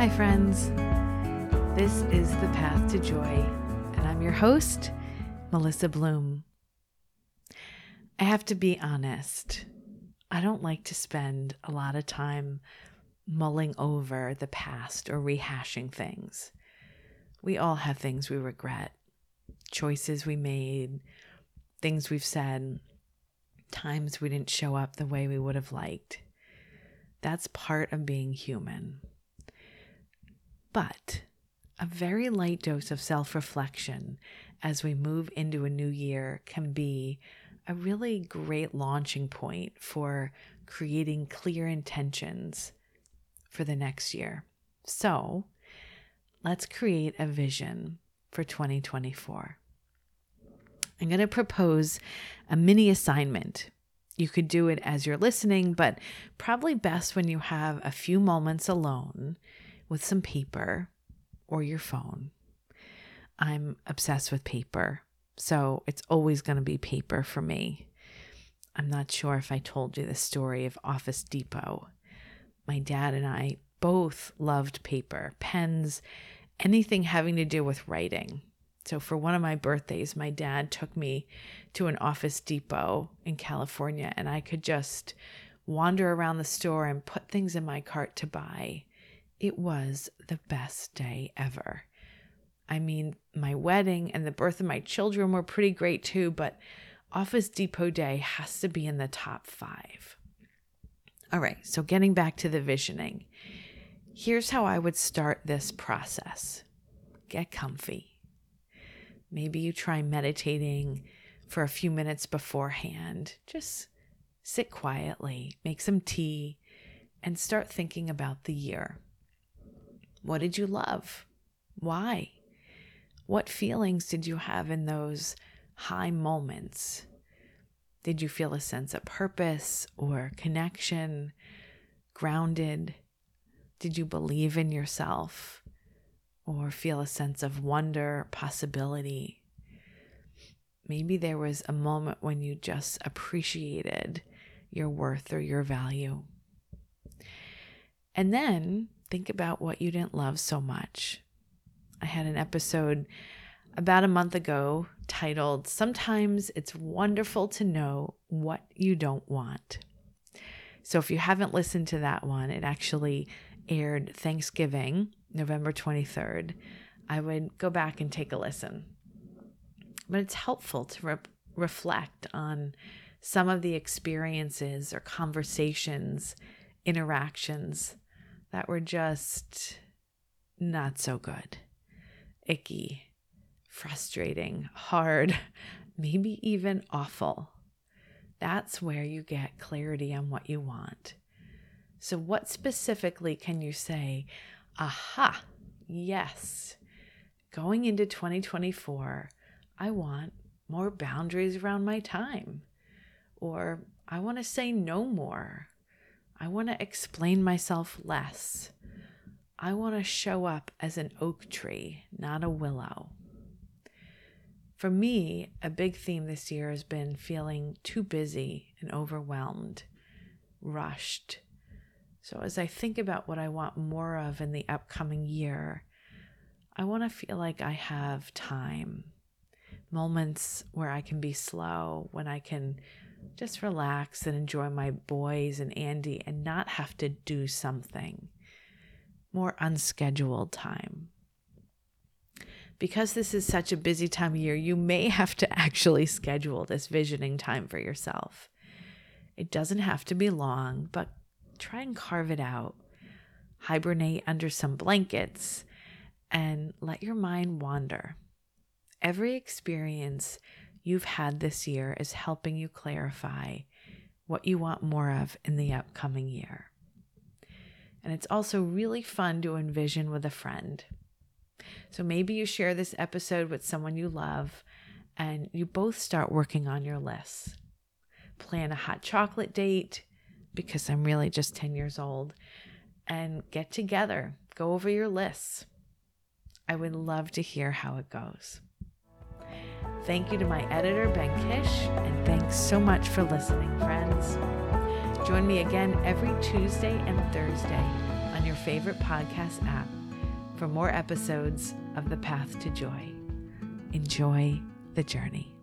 Hi, friends. This is The Path to Joy, and I'm your host, Melissa Bloom. I have to be honest, I don't like to spend a lot of time mulling over the past or rehashing things. We all have things we regret, choices we made, things we've said, times we didn't show up the way we would have liked. That's part of being human. But a very light dose of self reflection as we move into a new year can be a really great launching point for creating clear intentions for the next year. So let's create a vision for 2024. I'm going to propose a mini assignment. You could do it as you're listening, but probably best when you have a few moments alone with some paper or your phone. I'm obsessed with paper, so it's always going to be paper for me. I'm not sure if I told you the story of Office Depot. My dad and I both loved paper, pens, anything having to do with writing. So, for one of my birthdays, my dad took me to an Office Depot in California, and I could just wander around the store and put things in my cart to buy. It was the best day ever. I mean, my wedding and the birth of my children were pretty great too, but Office Depot Day has to be in the top five. All right, so getting back to the visioning, here's how I would start this process get comfy. Maybe you try meditating for a few minutes beforehand. Just sit quietly, make some tea, and start thinking about the year. What did you love? Why? What feelings did you have in those high moments? Did you feel a sense of purpose or connection, grounded? Did you believe in yourself or feel a sense of wonder, possibility? Maybe there was a moment when you just appreciated your worth or your value. And then think about what you didn't love so much. I had an episode about a month ago titled, Sometimes It's Wonderful to Know What You Don't Want. So if you haven't listened to that one, it actually aired Thanksgiving, November 23rd. I would go back and take a listen. But it's helpful to re- reflect on some of the experiences or conversations, interactions that were just not so good, icky, frustrating, hard, maybe even awful. That's where you get clarity on what you want. So, what specifically can you say, aha, yes, going into 2024, I want more boundaries around my time, or I want to say no more, I want to explain myself less. I want to show up as an oak tree, not a willow. For me, a big theme this year has been feeling too busy and overwhelmed, rushed. So, as I think about what I want more of in the upcoming year, I want to feel like I have time, moments where I can be slow, when I can just relax and enjoy my boys and Andy and not have to do something. More unscheduled time. Because this is such a busy time of year, you may have to actually schedule this visioning time for yourself. It doesn't have to be long, but try and carve it out. Hibernate under some blankets and let your mind wander. Every experience you've had this year is helping you clarify what you want more of in the upcoming year. And it's also really fun to envision with a friend. So maybe you share this episode with someone you love and you both start working on your lists. Plan a hot chocolate date because I'm really just 10 years old and get together. Go over your lists. I would love to hear how it goes. Thank you to my editor, Ben Kish, and thanks so much for listening, friends. Join me again every Tuesday and Thursday on your favorite podcast app for more episodes of The Path to Joy. Enjoy the journey.